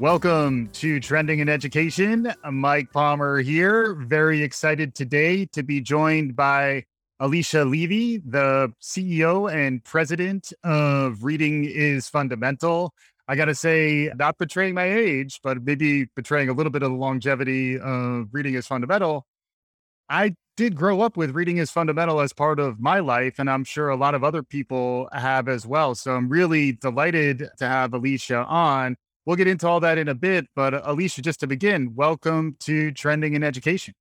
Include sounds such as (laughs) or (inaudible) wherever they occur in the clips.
Welcome to Trending in Education. Mike Palmer here. Very excited today to be joined by Alicia Levi, the CEO and president of Reading is Fundamental. I got to say, not betraying my age, but maybe betraying a little bit of the longevity of Reading is Fundamental. I did grow up with Reading is Fundamental as part of my life, and I'm sure a lot of other people have as well. So I'm really delighted to have Alicia on. We'll get into all that in a bit, but Alicia, just to begin, welcome to Trending in Education.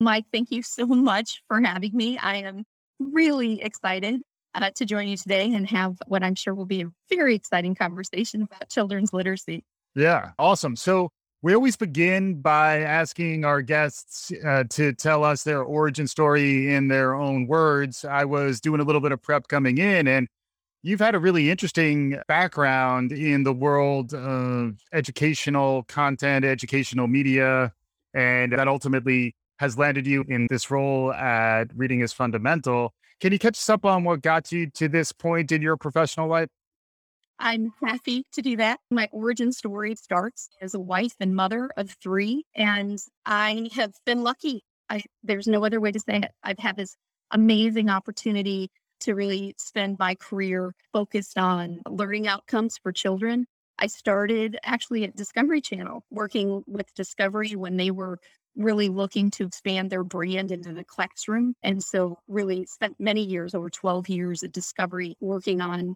Mike, thank you so much for having me. I am really excited uh, to join you today and have what I'm sure will be a very exciting conversation about children's literacy. Yeah, awesome. So we always begin by asking our guests uh, to tell us their origin story in their own words. I was doing a little bit of prep coming in, and you've had a really interesting background in the world of educational content, educational media, and that ultimately has landed you in this role at Reading is Fundamental. Can you catch us up on what got you to this point in your professional life? I'm happy to do that. My origin story starts as a wife and mother of three, and I have been lucky. I, there's no other way to say it. I've had this amazing opportunity to really spend my career focused on learning outcomes for children. I started actually at Discovery Channel, working with Discovery when they were really looking to expand their brand into the classroom. And so, really spent many years, over 12 years at Discovery, working on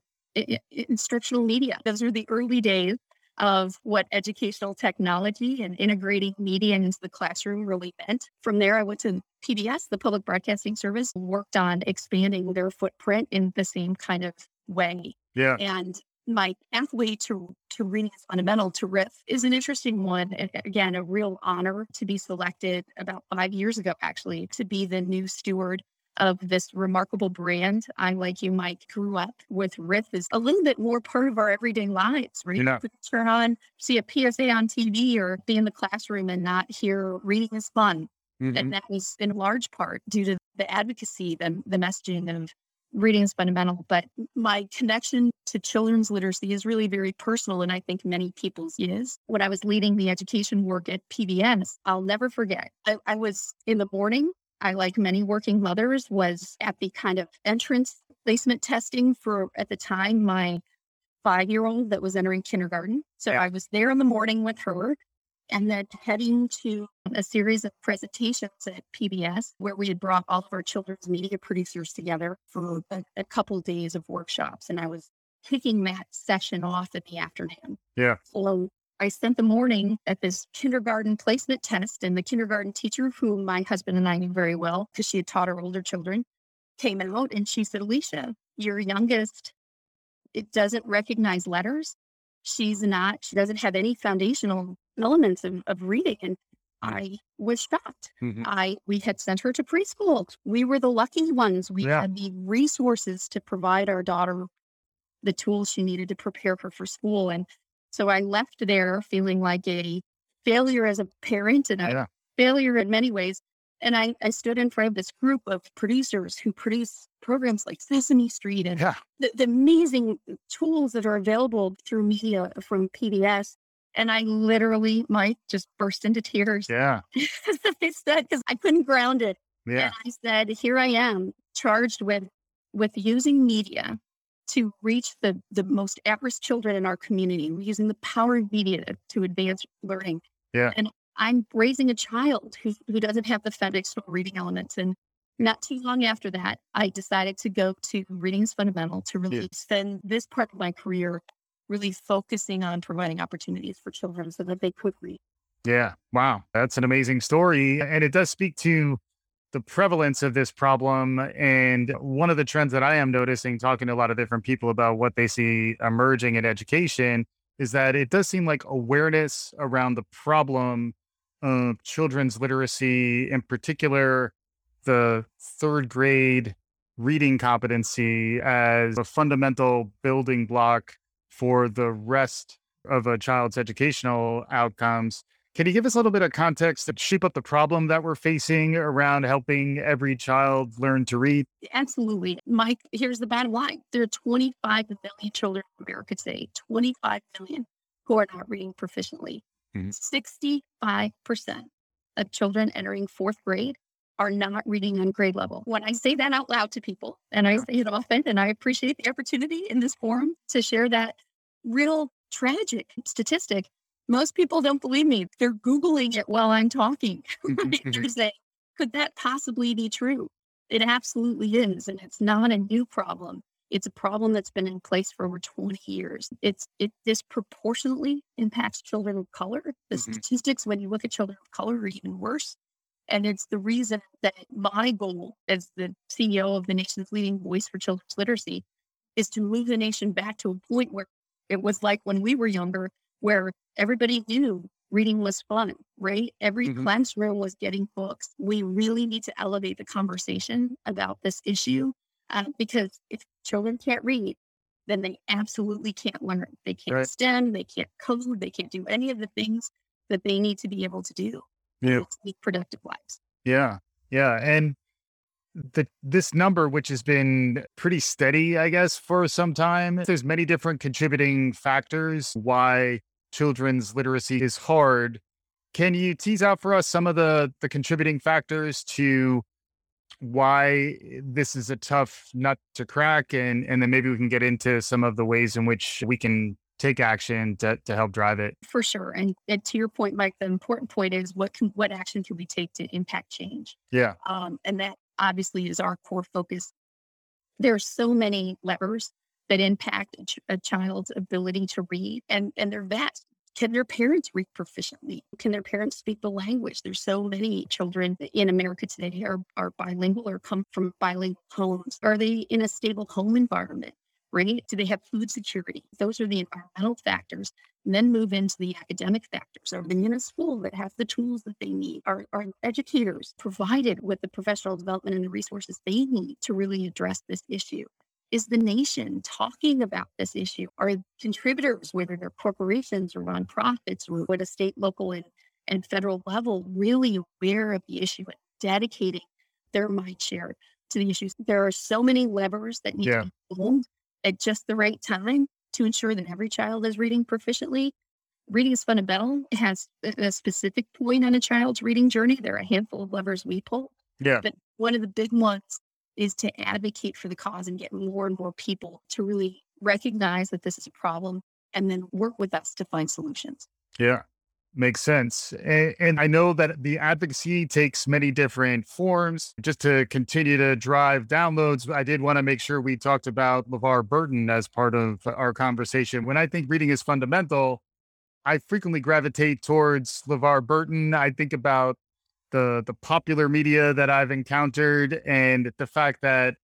instructional media. Those are the early days of what educational technology and integrating media into the classroom really meant. From there, I went to PBS, the Public Broadcasting Service, worked on expanding their footprint in the same kind of way. Yeah. And my pathway to to reading is fundamental to RIF is an interesting one. And again, a real honor to be selected about five years ago, actually, to be the new steward of this remarkable brand. I, like you, Mike, grew up with RIF is a little bit more part of our everyday lives, right? You know. Turn on, see a PSA on TV or be in the classroom and not hear reading is fun. Mhm. And that was in large part due to the advocacy, the, the messaging of reading is fundamental. But my connection to children's literacy is really very personal. And I think many people's is. When I was leading the education work at PBS, I'll never forget. I, I was in the morning. I, like many working mothers, was at the kind of entrance placement testing for, at the time, my five year old that was entering kindergarten. So I was there in the morning with her and then heading to a series of presentations at PBS where we had brought all of our children's media producers together for a, a couple of days of workshops. And I was kicking that session off in the afternoon. Yeah. So I spent the morning at this kindergarten placement test, and the kindergarten teacher, who my husband and I knew very well because she had taught our older children, came out and she said, Alicia, your youngest, it doesn't recognize letters. She's not, she doesn't have any foundational elements of, of reading. And I was shocked. Mhm. I we had sent her to preschool. We were the lucky ones. We Yeah. had the resources to provide our daughter the tools she needed to prepare her for school. And so I left there feeling like a failure as a parent and a Yeah. failure in many ways. And I, I stood in front of this group of producers who produce programs like Sesame Street and Yeah. the, the amazing tools that are available through media from PBS. And I literally might just burst into tears. Yeah. (laughs) I said, because I couldn't ground it. Yeah. And I said, here I am charged with with using media to reach the the most at-risk children in our community, We're using the power of media to, to advance learning. Yeah. And I'm raising a child who, who doesn't have the foundational reading elements. And not too long after that, I decided to go to Reading is Fundamental to really Yeah. spend this part of my career really focusing on providing opportunities for children so that they could read. Yeah. Wow. That's an amazing story. And it does speak to the prevalence of this problem. And one of the trends that I am noticing, talking to a lot of different people about what they see emerging in education, is that it does seem like awareness around the problem of children's literacy, in particular, the third grade reading competency as a fundamental building block for the rest of a child's educational outcomes. Can you give us a little bit of context to shape up the problem that we're facing around helping every child learn to read? Absolutely. Mike, here's the bottom line. There are 25 million children in America today, 25 million who are not reading proficiently. Mhm. 65% of children entering fourth grade are not reading on grade level. When I say that out loud to people, and I say it often, and I appreciate the opportunity in this forum to share that real tragic statistic, most people don't believe me. They're Googling it while I'm talking. (laughs) Mhm, They're saying, could that possibly be true? It absolutely is. And it's not a new problem. It's a problem that's been in place for over 20 years. It's it disproportionately impacts children of color. The Mhm. statistics when you look at children of color are even worse. And it's the reason that my goal as the CEO of the nation's leading voice for children's literacy is to move the nation back to a point where it was like when we were younger, where everybody knew reading was fun, right? Every Mhm. classroom was getting books. We really need to elevate the conversation about this issue uh, because if children can't read, then they absolutely can't learn. They can't Right. STEM, they can't code, they can't do any of the things that they need to be able to do Yeah. to lead productive lives. Yeah. Yeah. And the this number, which has been pretty steady, I guess, for some time, there's many different contributing factors why children's literacy is hard. Can you tease out for us some of the the contributing factors to why this is a tough nut to crack and and then maybe we can get into some of the ways in which we can take action to, to help drive it. For sure. And, and to your point, Mike, the important point is what can what action can we take to impact change? Yeah. Um, and that obviously is our core focus. There are so many levers that impact a, ch- a child's ability to read, and and they're vast. Can their parents read proficiently? Can their parents speak the language? There's so many children in America today are, are bilingual or come from bilingual homes. Are they in a stable home environment? Right? Do they have food security? Those are the environmental factors. And then move into the academic factors. Are they in a school that has the tools that they need? Are, are educators provided with the professional development and the resources they need to really address this issue? Is the nation talking about this issue? Are contributors, whether they're corporations or nonprofits or at a state, local, and, and federal level, really aware of the issue and dedicating their mind share to the issues? There are so many levers that need Yeah. to be pulled at just the right time to ensure that every child is reading proficiently. Reading is fundamental. It has a specific point on a child's reading journey. There are a handful of levers we pull, Yeah. but one of the big ones is to advocate for the cause and get more and more people to really recognize that this is a problem and then work with us to find solutions. Yeah, makes sense. And, and I know that the advocacy takes many different forms. Just to continue to drive downloads, I did want to make sure we talked about LeVar Burton as part of our conversation. When I think reading is fundamental, I frequently gravitate towards LeVar Burton. I think about the the popular media that I've encountered and the fact that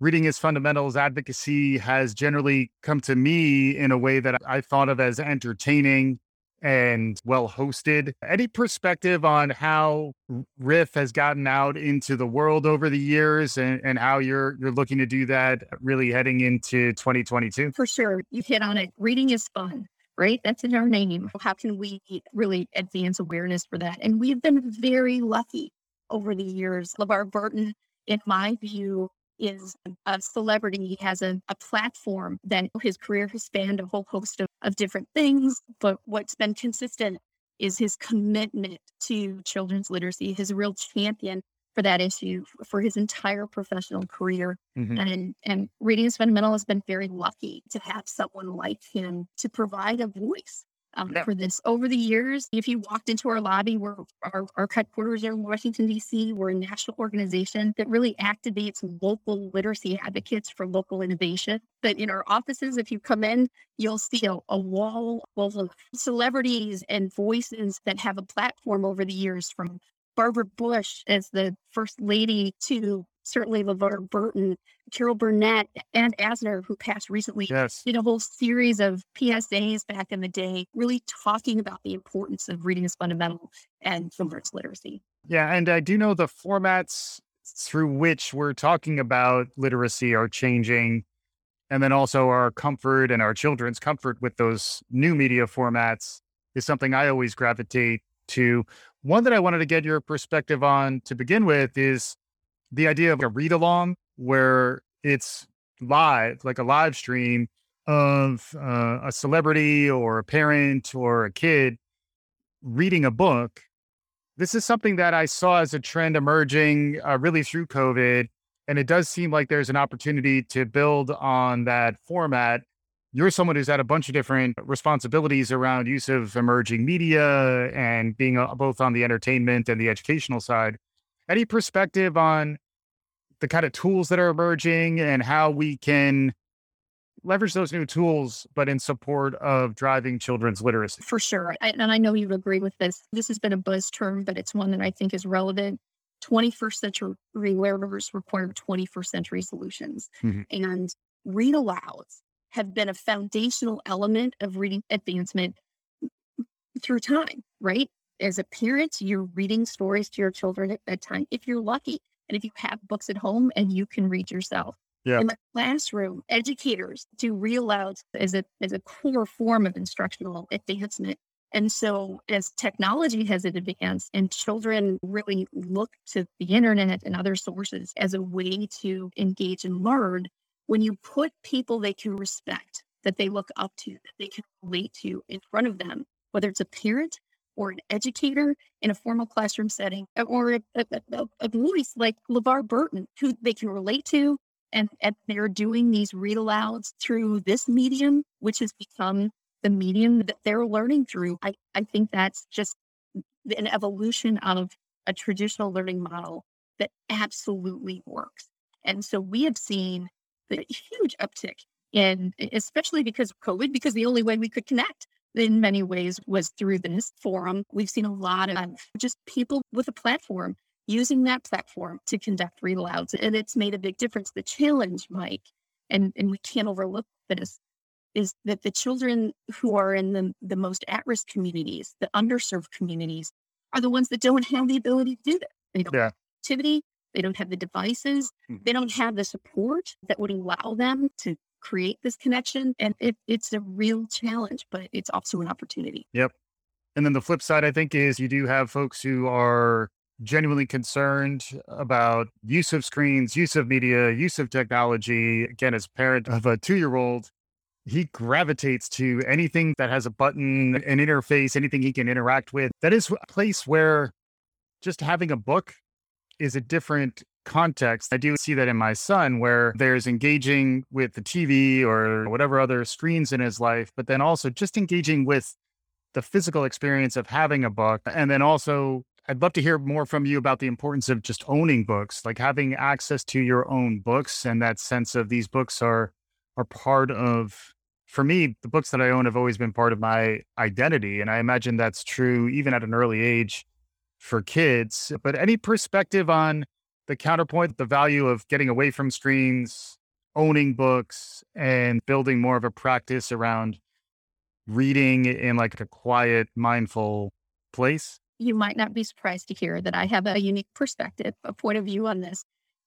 reading is fundamentals advocacy has generally come to me in a way that I thought of as entertaining and well hosted. Any perspective on how RIF has gotten out into the world over the years and, and how you're you're looking to do that really heading into 2022? For sure, you hit on it. Reading is fun, right? That's in our name. How can we really advance awareness for that? And we've been very lucky over the years. LeVar Burton, in my view, is a celebrity. He has a, a platform that his career has spanned a whole host of, of different things. But what's been consistent is his commitment to children's literacy, his real champion for that issue for his entire professional career. Mhm. And and Reading is Fundamental has been very lucky to have someone like him to provide a voice um, Yeah. for this. Over the years, if you walked into our lobby, where our, our headquarters are in Washington, D.C., we're a national organization that really activates local literacy advocates for local innovation. But in our offices, if you come in, you'll see a, a wall full of celebrities and voices that have a platform over the years from Barbara Bush as the first lady to certainly LeVar Burton, Carol Burnett, Ed Asner, who passed recently, Yes. did a whole series of PSAs back in the day, really talking about the importance of reading as fundamental and children's literacy. Yeah, and I do know the formats through which we're talking about literacy are changing. And then also our comfort and our children's comfort with those new media formats is something I always gravitate to. One that I wanted to get your perspective on to begin with is the idea of a read along where it's live, like a live stream, of uh, a celebrity or a parent or a kid reading a book. This is something that I saw as a trend emerging uh, really through COVID. And it does seem like there's an opportunity to build on that format. You're someone who's had a bunch of different responsibilities around use of emerging media and being uh, both on the entertainment and the educational side. Any perspective on the kind of tools that are emerging and how we can leverage those new tools, but in support of driving children's literacy. For sure. I, and I know you'd agree with this. This has been a buzz term, but it's one that I think is relevant. 21st century learners require 21st century solutions. Mm-hmm. And read alouds have been a foundational element of reading advancement through time, right? As a parent, you're reading stories to your children at bedtime if you're lucky. And if you have books at home and you can read yourself. Yeah. In the classroom, educators do read aloud as a as a core form of instructional advancement. And so as technology has advanced and children really look to the internet and other sources as a way to engage and learn, when you put people they can respect, that they look up to, that they can relate to in front of them, whether it's a parent or an educator in a formal classroom setting, uh, or a, a, a, a voice like LeVar Burton, who they can relate to, and, and they're doing these read alouds through this medium, which has become the medium that they're learning through. I, I think that's just an evolution of a traditional learning model that absolutely works. And so we have seen the huge uptick in, especially because of COVID, because the only way we could connect in many ways was through this forum. We've seen a lot of just people with a platform using that platform to conduct read alouds. And it's made a big difference. The challenge, Mike, and, and we can't overlook this, is that the children who are in the, the most at risk communities, the underserved communities, are the ones that don't have the ability to do that. They don't yeah. have activity, they don't have the devices, hmm. they don't have the support that would allow them to create this connection. And it, it's a real challenge, but it's also an opportunity. Yep. And then the flip side, I think, is you do have folks who are genuinely concerned about use of screens, use of media, use of technology. Again, as parent of a two year old, he gravitates to anything that has a button, an interface, anything he can interact with. That is a place where just having a book is a different context. I do see that in my son where there's engaging with the TV or whatever other screens in his life, but then also just engaging with the physical experience of having a book and then also I'd love to hear more from you about the importance of just owning books, like having access to your own books and that sense of these books are are part of for me, the books that I own have always been part of my identity. And I imagine that's true even at an early age for kids. But any perspective on the counterpoint, the value of getting away from screens, owning books, and building more of a practice around reading in like a quiet, mindful place? you might not be surprised to hear that I have a unique perspective, a point of view on this.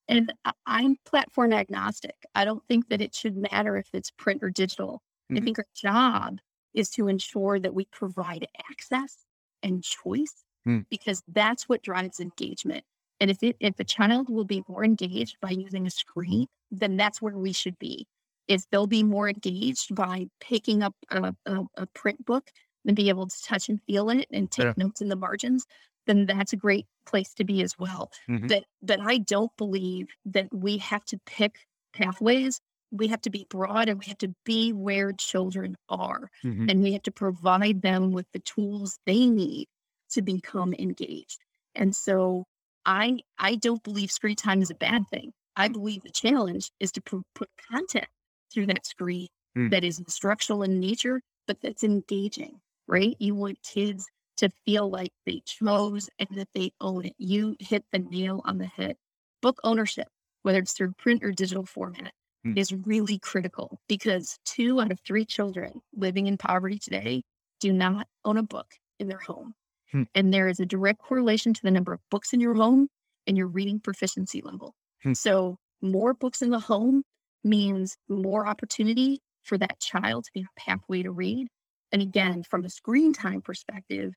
And I'm platform agnostic. I don't think that it should matter if it's print or digital. Mm-hmm. I think our job is to ensure that we provide access and choice mm. because that's what drives engagement. And if it, if a child will be more engaged by using a screen, then that's where we should be. If they'll be more engaged by picking up a, a, a print book and be able to touch and feel it and take yeah. notes in the margins, then that's a great place to be as well. Mm-hmm. But but I don't believe that we have to pick pathways. We have to be broad and we have to be where children are. Mm-hmm. And we have to provide them with the tools they need to become engaged. And so I I don't believe screen time is a bad thing. I believe the challenge is to put content through that screen mm. that is instructional in nature, but that's engaging right? You want kids to feel like they chose and that they own it. You hit the nail on the head. Book ownership, whether it's through print or digital format, mm. is really critical because two out of three children living in poverty today do not own a book in their home. Mm. And there is a direct correlation to the number of books in your home and your reading proficiency level. Mm. So, more books in the home means more opportunity for that child to be a pathway to read and again, from a screen time perspective,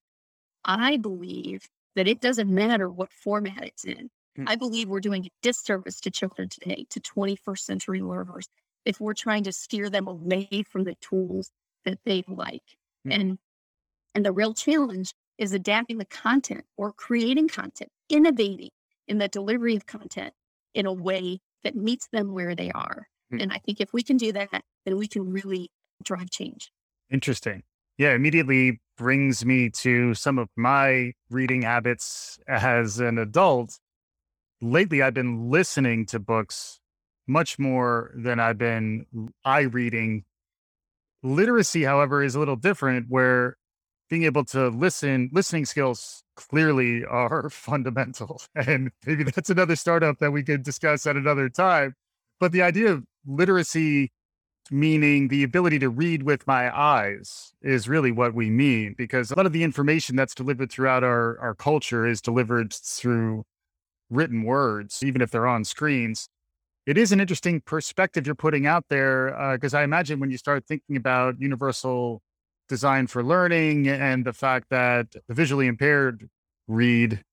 I believe that it doesn't matter what format it's in. Mm. I believe we're doing a disservice to children today, to 21st century learners, if we're trying to steer them away from the tools that they like. Mm-hmm. And and the real challenge is adapting the content or creating content, innovating in the delivery of content in a way that meets them where they are. Mm-hmm. And I think if we can do that, then we can really drive change. Interesting. Yeah, immediately brings me to some of my reading habits as an adult. Lately, I've been listening to books much more than I've been eye reading. Literacy, however, is a little different where being able to listen, listening skills clearly are (laughs) fundamental. And maybe that's another startup that we could discuss at another time. But the idea of literacy meaning the ability to read with my eyes is really what we mean because a lot of the information that's delivered throughout our, our culture is delivered through written words, even if they're on screens. It is an interesting perspective you're putting out there because uh, I imagine when you start thinking about universal design for learning and the fact that the visually impaired read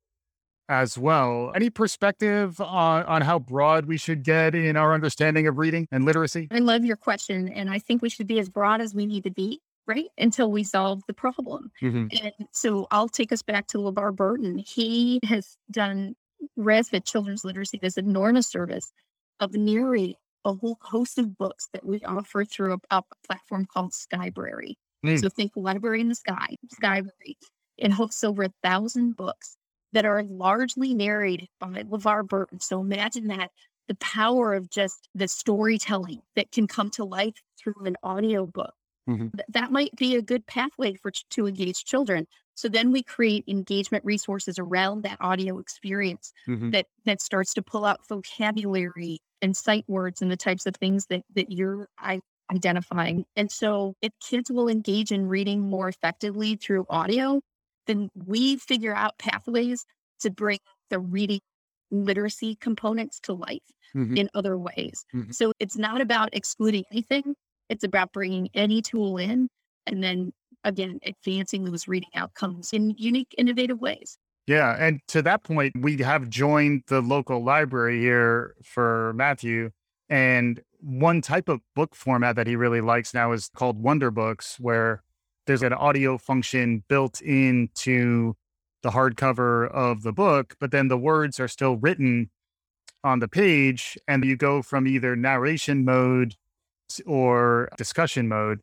as well. Any perspective on, on how broad we should get in our understanding of reading and literacy? I love your question. And I think we should be as broad as we need to be, right? Until we solve the problem. Mm-hmm. And so I'll take us back to LeVar Burton. He has done ResVid Children's Literacy, this enormous service of narrating a whole host of books that we offer through a, a platform called Skybrary. Mm. So think library in the sky, Skybrary. It hosts over a thousand books that are largely narrated by LeVar Burton. So imagine that the power of just the storytelling that can come to life through an audio book. Mm-hmm. Th- that might be a good pathway for to engage children. So then we create engagement resources around that audio experience mm-hmm. that that starts to pull out vocabulary and sight words and the types of things that that you're I, identifying. And so if kids will engage in reading more effectively through audio, then we figure out pathways to bring the reading literacy components to life mm-hmm. in other ways. Mm-hmm. So it's not about excluding anything, it's about bringing any tool in and then again advancing those reading outcomes in unique innovative ways. Yeah, and to that point we have joined the local library here for Matthew and one type of book format that he really likes now is called Wonder Books where there's an audio function built into the hardcover of the book, but then the words are still written on the page. And you go from either narration mode or discussion mode.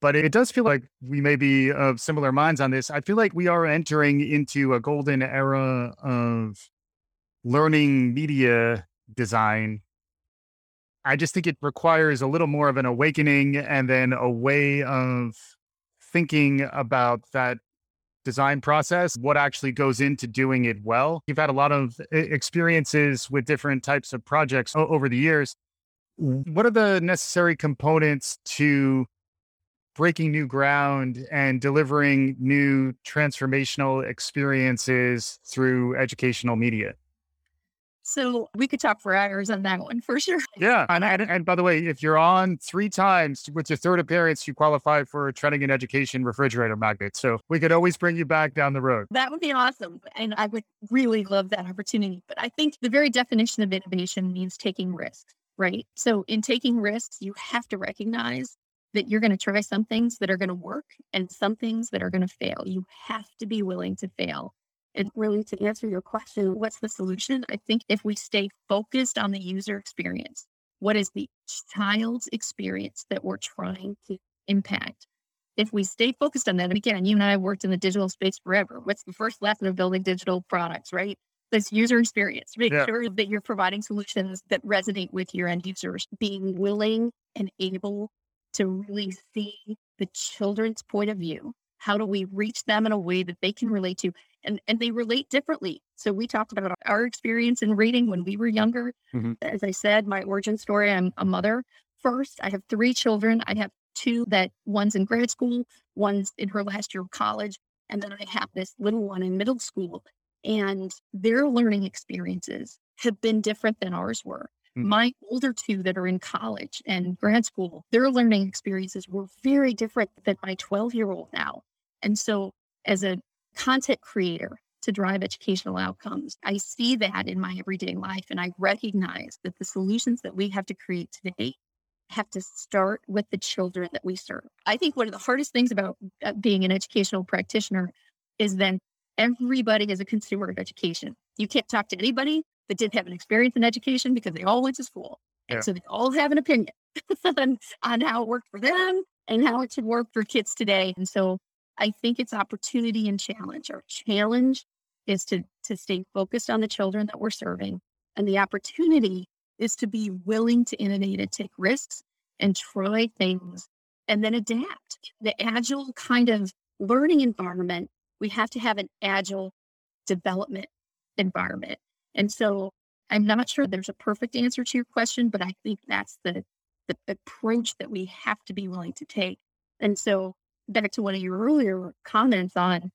But it does feel like we may be of similar minds on this. I feel like we are entering into a golden era of learning media design. I just think it requires a little more of an awakening and then a way of thinking about that design process, what actually goes into doing it well. You've had a lot of experiences with different types of projects over the years. What are the necessary components to breaking new ground and delivering new transformational experiences through educational media? So we could talk for hours on that one for sure. Yeah. (laughs) And, and, and, by the way, if you're on three times with your third appearance, you qualify for a trending in education refrigerator magnet. So we could always bring you back down the road. That would be awesome. And I would really love that opportunity. But I think the very definition of innovation means taking risks, right? So in taking risks, you have to recognize that you're going to try some things that are going to work and some things that are going to fail. You have to be willing to fail and really to answer your question, what's the solution? I think if we stay focused on the user experience, what is the child's experience that we're trying to impact? If we stay focused on that, and again, you and I worked in the digital space forever. What's the first lesson of building digital products, right? This user experience. Make yeah. sure that you're providing solutions that resonate with your end users, being willing and able to really see the children's point of view. How do we reach them in a way that they can relate to? And, and they relate differently. So we talked about our experience in reading when we were younger. Mm-hmm. As I said, my origin story, I'm a mother first. I have three children. I have two that one's in grad school, one's in her last year of college, and then I have this little one in middle school. And their learning experiences have been different than ours were. Mm-hmm. My older two that are in college and grad school, their learning experiences were very different than my 12 year old now. And so, as a content creator to drive educational outcomes. I see that in my everyday life, and I recognize that the solutions that we have to create today have to start with the children that we serve. I think one of the hardest things about uh, being an educational practitioner is then everybody is a consumer of education. You can't talk to anybody that didn't have an experience in education because they all went to school. Yeah. And so they all have an opinion on, (laughs) on how it worked for them and how it should work for kids today. And so I think it's opportunity and challenge. Our challenge is to, to stay focused on the children that we're serving. And the opportunity is to be willing to innovate and take risks and try things and then adapt. The agile kind of learning environment, we have to have an agile development environment. And so I'm not sure there's a perfect answer to your question, but I think that's the, the approach that we have to be willing to take. And so back to one of your earlier comments on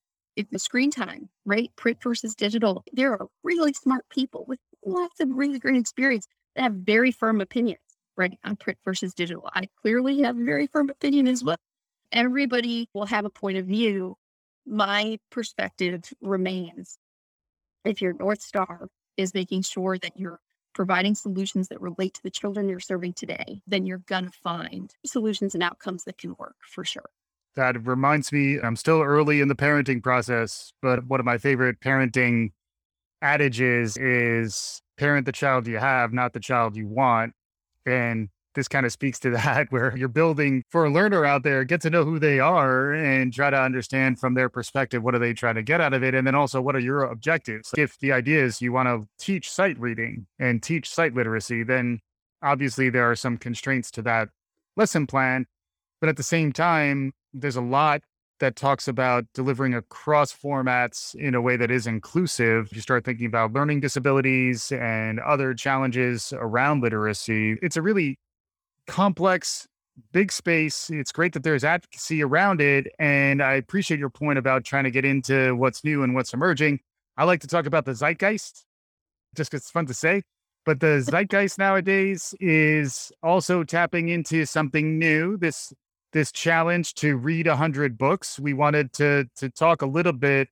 the screen time, right? Print versus digital. There are really smart people with lots of really great experience that have very firm opinions, right? On print versus digital. I clearly have a very firm opinion as well. Everybody will have a point of view. My perspective remains if your North Star is making sure that you're providing solutions that relate to the children you're serving today, then you're going to find solutions and outcomes that can work for sure. That reminds me, I'm still early in the parenting process, but one of my favorite parenting adages is parent the child you have, not the child you want. And this kind of speaks to that, (laughs) where you're building for a learner out there, get to know who they are and try to understand from their perspective what are they trying to get out of it. And then also, what are your objectives? If the idea is you want to teach sight reading and teach sight literacy, then obviously there are some constraints to that lesson plan. But at the same time, there's a lot that talks about delivering across formats in a way that is inclusive. You start thinking about learning disabilities and other challenges around literacy. It's a really complex, big space. It's great that there's advocacy around it. And I appreciate your point about trying to get into what's new and what's emerging. I like to talk about the zeitgeist just because it's fun to say. But the (laughs) zeitgeist nowadays is also tapping into something new. This this challenge to read 100 books. We wanted to to talk a little bit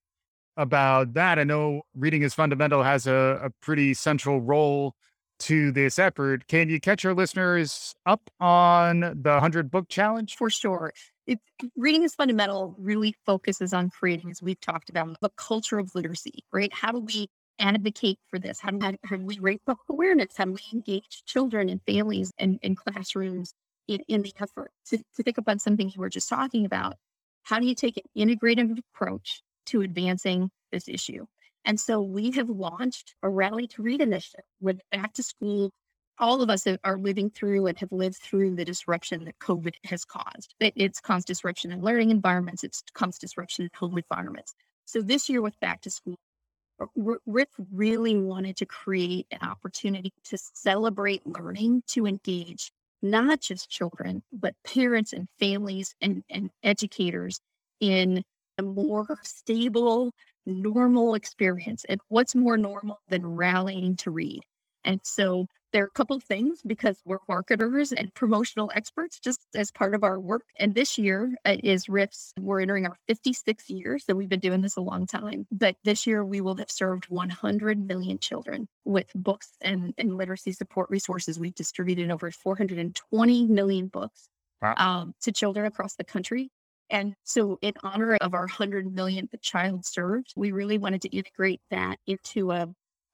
about that. I know reading is fundamental has a, a pretty central role to this effort. Can you catch our listeners up on the 100 book challenge? For sure. It, reading is fundamental really focuses on creating, as we've talked about, a culture of literacy, right? How do we advocate for this? How do, how do we raise book awareness? How do we engage children and families and, and classrooms in, in the effort to, to think about something you were just talking about. How do you take an integrative approach to advancing this issue? And so we have launched a Rally to Read initiative with back to school. All of us are living through and have lived through the disruption that COVID has caused. It's caused disruption in learning environments, it's caused disruption in home environments. So this year with back to school, uh, RIF really wanted to create an opportunity to celebrate learning, to engage not just children, but parents and families and, and educators in a more stable, normal experience. And what's more normal than rallying to read? And so there are a couple of things because we're marketers and promotional experts just as part of our work. And this year uh, is RIF's, we're entering our 56th year. So we've been doing this a long time. But this year we will have served 100 million children with books and, and literacy support resources. We've distributed over 420 million books wow. um, to children across the country. And so, in honor of our 100 millionth child served, we really wanted to integrate that into a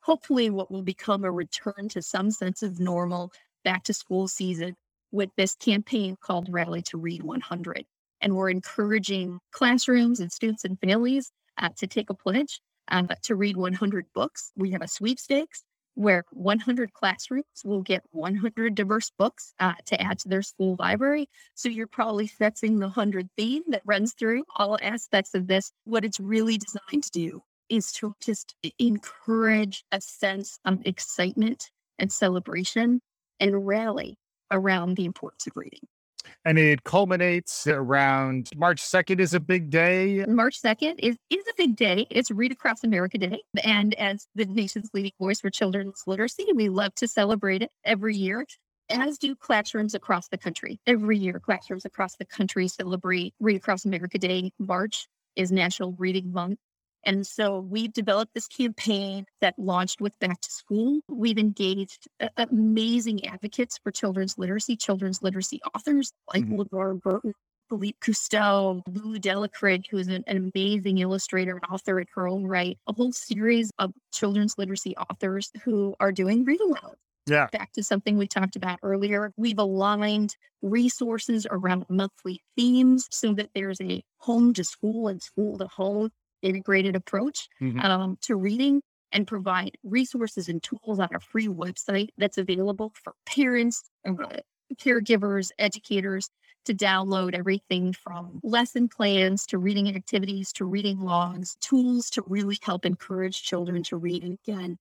hopefully what will become a return to some sense of normal back to school season with this campaign called Rally to Read 100. And we're encouraging classrooms and students and families uh, to take a pledge uh, to read 100 books. We have a sweepstakes where 100 classrooms will get 100 diverse books uh, to add to their school library. So you're probably sensing the 100 theme that runs through all aspects of this. What it's really designed to do is to just encourage a sense of excitement and celebration and rally around the importance of reading. And it culminates around March 2nd is a big day. March 2nd is, is a big day. It's Read Across America Day. And as the nation's leading voice for children's literacy, we love to celebrate it every year, as do classrooms across the country. Every year, classrooms across the country celebrate Read Across America Day. March is National Reading Month. And so we've developed this campaign that launched with Back to School. We've engaged amazing advocates for children's literacy, children's literacy authors like mm-hmm. LeVar Burton, Philippe Cousteau, Lulu Delacre, who is an, an, amazing illustrator and author in her own right, a whole series of children's literacy authors who are doing read aloud. Yeah. Back to something we talked about earlier. We've aligned resources around monthly themes so that there's a home to school and school to home integrated approach mm-hmm. um, to reading and provide resources and tools on our free website that's available for parents, uh, caregivers, educators to download everything from lesson plans to reading activities to reading logs, tools to really help encourage children to read. And again,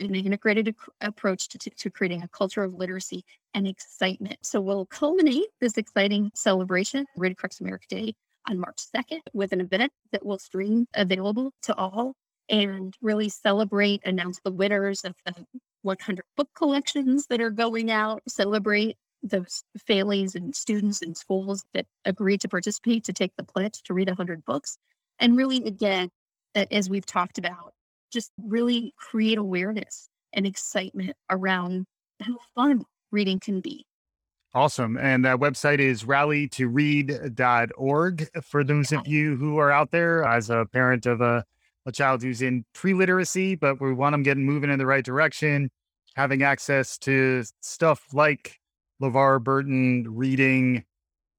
an integrated ac- approach to, to, to, creating a culture of literacy and excitement. So we'll culminate this exciting celebration, Read Across America Day, on March 2nd with an event that will stream available to all and really celebrate, announce the winners of the 100 book collections that are going out, celebrate those families and students and schools that agreed to participate to take the pledge to read 100 books. And really, again, as we've talked about, just really create awareness and excitement around how fun reading can be. Awesome. And that website is rallytoread.org for those of you who are out there as a parent of a, a child who's in pre literacy, but we want them getting moving in the right direction, having access to stuff like LeVar Burton reading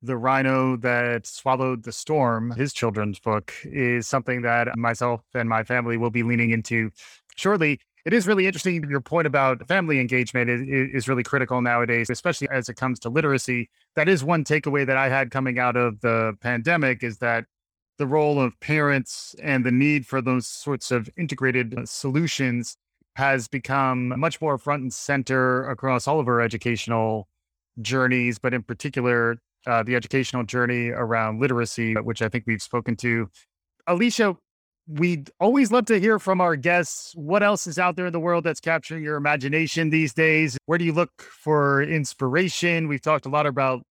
The Rhino That Swallowed the Storm, his children's book, is something that myself and my family will be leaning into shortly it is really interesting. Your point about family engagement is, is really critical nowadays, especially as it comes to literacy. That is one takeaway that I had coming out of the pandemic is that the role of parents and the need for those sorts of integrated uh, solutions has become much more front and center across all of our educational journeys, but in particular, uh, the educational journey around literacy, which I think we've spoken to. Alicia, we'd always love to hear from our guests. What else is out there in the world that's capturing your imagination these days? Where do you look for inspiration? We've talked a lot about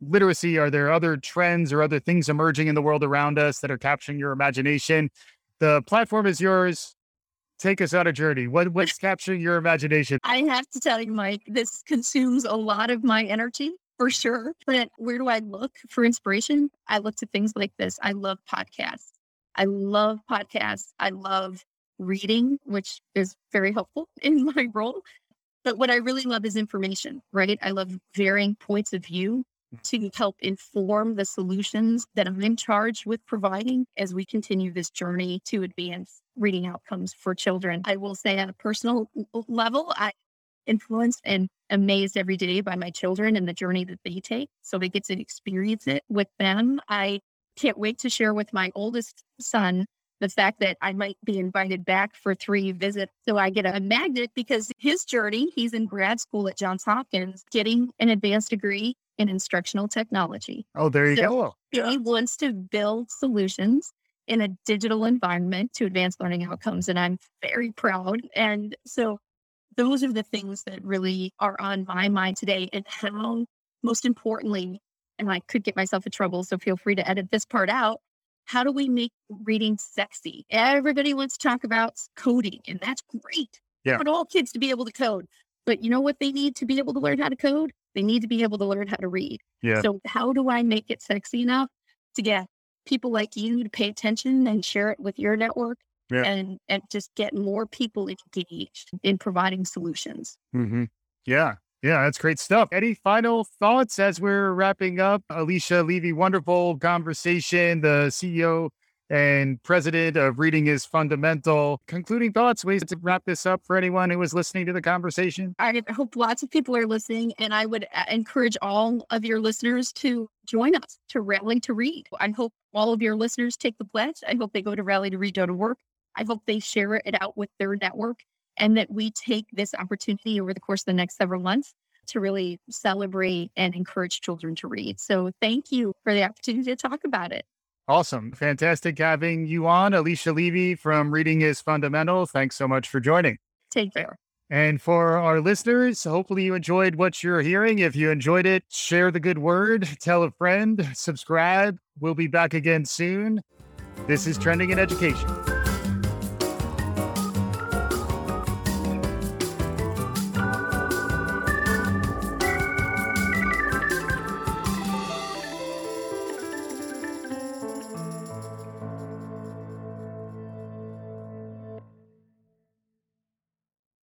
literacy. Are there other trends or other things emerging in the world around us that are capturing your imagination? The platform is yours. Take us on a journey. What, what's capturing your imagination? I have to tell you, Mike, this consumes a lot of my energy for sure. But where do I look for inspiration? I look to things like this. I love podcasts. I love podcasts. I love reading, which is very helpful (laughs) in my role. But what I really love is information, right? I love varying points of view mm. to help inform the solutions that I'm charged with providing as we continue this journey to advance reading outcomes for children. I will say, on a personal level, I influenced and amazed every day by my children and the journey that they take. So they get to experience it with them. I can't wait to share with my oldest son the fact that I might be invited back for three visits. So I get a magnet because his journey, he's in grad school at Johns Hopkins, getting an advanced degree in instructional technology. Oh, there you so go. Yeah. He wants to build solutions in a digital environment to advance learning outcomes. And I'm very proud. And so those are the things that really are on my mind today and how, most importantly, and I could get myself in trouble, so feel free to edit this part out. How do we make reading sexy? Everybody wants to talk about coding, and that's great. Yeah. I want all kids to be able to code. But you know what they need to be able to learn how to code? They need to be able to learn how to read. Yeah. So how do I make it sexy enough to get people like you to pay attention and share it with your network yeah. and and just get more people engaged in providing solutions. Mm-hmm. Yeah, yeah, that's great stuff. Any final thoughts as we're wrapping up? Alicia Levi, wonderful conversation, the CEO and president of Reading is Fundamental. Concluding thoughts, ways to wrap this up for anyone who was listening to the conversation? I hope lots of people are listening, and I would uh, encourage all of your listeners to join us to Rally to Read. I hope all of your listeners take the pledge. I hope they go to rallytoread.org. I hope they share it out with their network and that we take this opportunity over the course of the next several months to really celebrate and encourage children to read. So thank you for the opportunity to talk about it. Awesome. Fantastic having you on. Alicia Levi from Reading is Fundamental. Thanks so much for joining. Take care. And for our listeners, hopefully you enjoyed what you're hearing. If you enjoyed it, share the good word, tell a friend, subscribe. We'll be back again soon. This is Trending in Education.